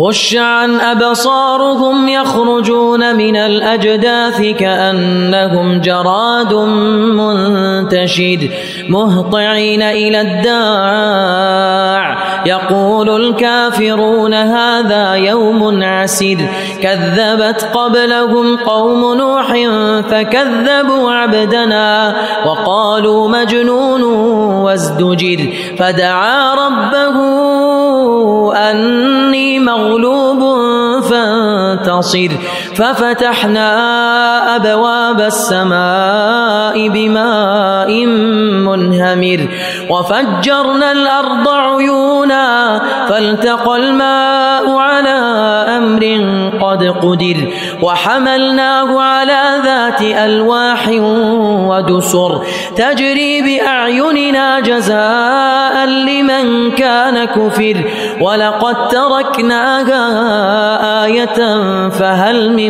خش عن أبصارهم يخرجون من الأجداث كأنهم جراد منتشر مهطعين إلى الداع. يقول الكافرون هذا يوم عسر كذبت قبلهم قوم نوح فكذبوا عبدنا وقالوا مجنون وازدجر. فدعا ربه i'll see nasir ففتحنا أبواب السماء بماء منهمر وفجرنا الأرض عيونا فالتقى الماء على أمر قد قدر وحملناه على ذات ألواح ودسر تجري بأعيننا جزاء لمن كان كفر ولقد تركناها آية فهل من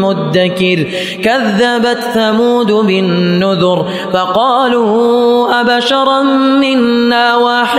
مدكر كذبت ثمود بالنذر النذر فقالوا أبشرا منا واحدا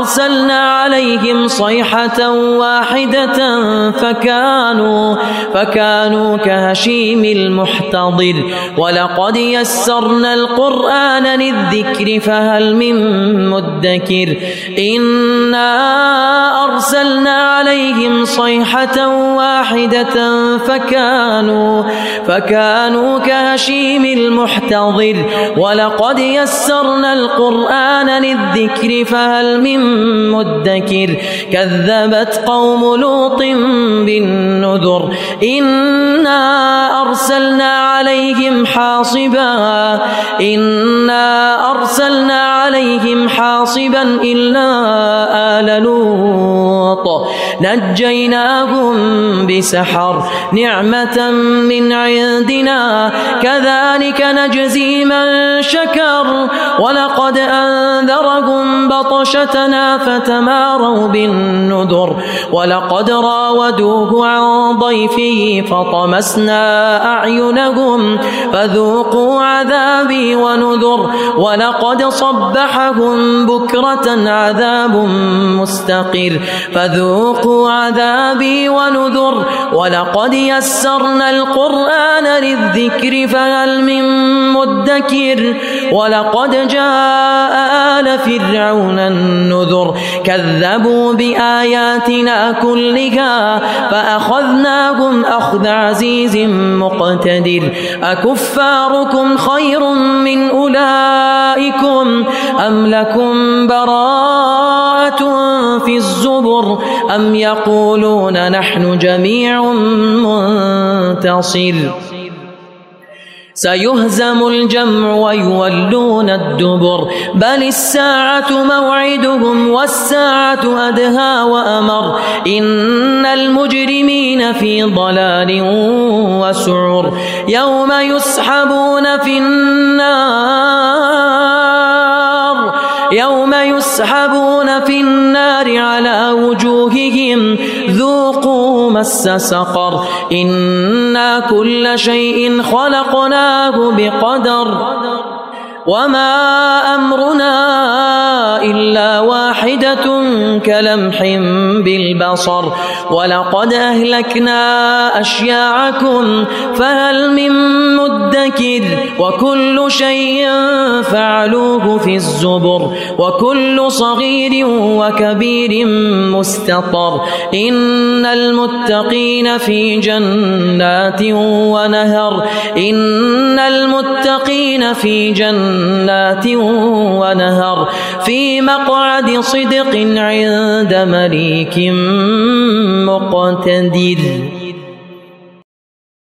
أرسلنا عليهم صيحة واحدة فكانوا فكانوا كهشيم المحتضر. ولقد يسرنا القرآن للذكر فهل هل من مدكر؟ إنا أرسلنا عليهم صيحة واحدة فكانوا فكانوا كهشيم المحتضر. ولقد يسرنا القرآن للذكر فهل من مدكر كذبت قوم لوط بالنذر إنا أرسلنا عليهم حاصبا إنا أرسلنا عليهم حاصبا إلا آل لوط. نجيناهم بسحر نعمة من عندنا. كذلك نجزي من شكر. ولقد أنذرهم بطشتنا فتماروا بالنذر. ولقد راودوه عن ضيفه فطمسنا أعينهم فذوقوا عذابي ونذر. ولقد صبحهم بكرة عذاب مستقر. فذوقوا عذابي ونذر. ولقد يسرنا القرآن للذكر فهل من مدكر؟ ولقد جاء آل فرعون النذر. كذبوا بآياتنا كلها فأخذناهم أخذ عزيز مقتدر. أكفاركم خير من أولئكم أم لكم براءة في الزبر أم يقولون نحن جميع منتصر سيهزم الجمع ويولون الدبر بل الساعة موعدهم والساعة أدهى وأمر إن المجرمين في ضلال وسعر يوم يسحبون في النار يوم يسحبون في النار على وجوههم. ذوقوا مس سقر. إنا كل شيء خلقناه بقدر. وما أمرنا إلا واحدة كلمح بالبصر ولقد أهلكنا أشياعكم فهل من مدكر وكل شيء فعلوه في الزبر وكل صغير وكبير مستطر إن المتقين في جنات ونهر إن المتقين في جنات ونهر في مقعد صدق عند مليك مقتدر.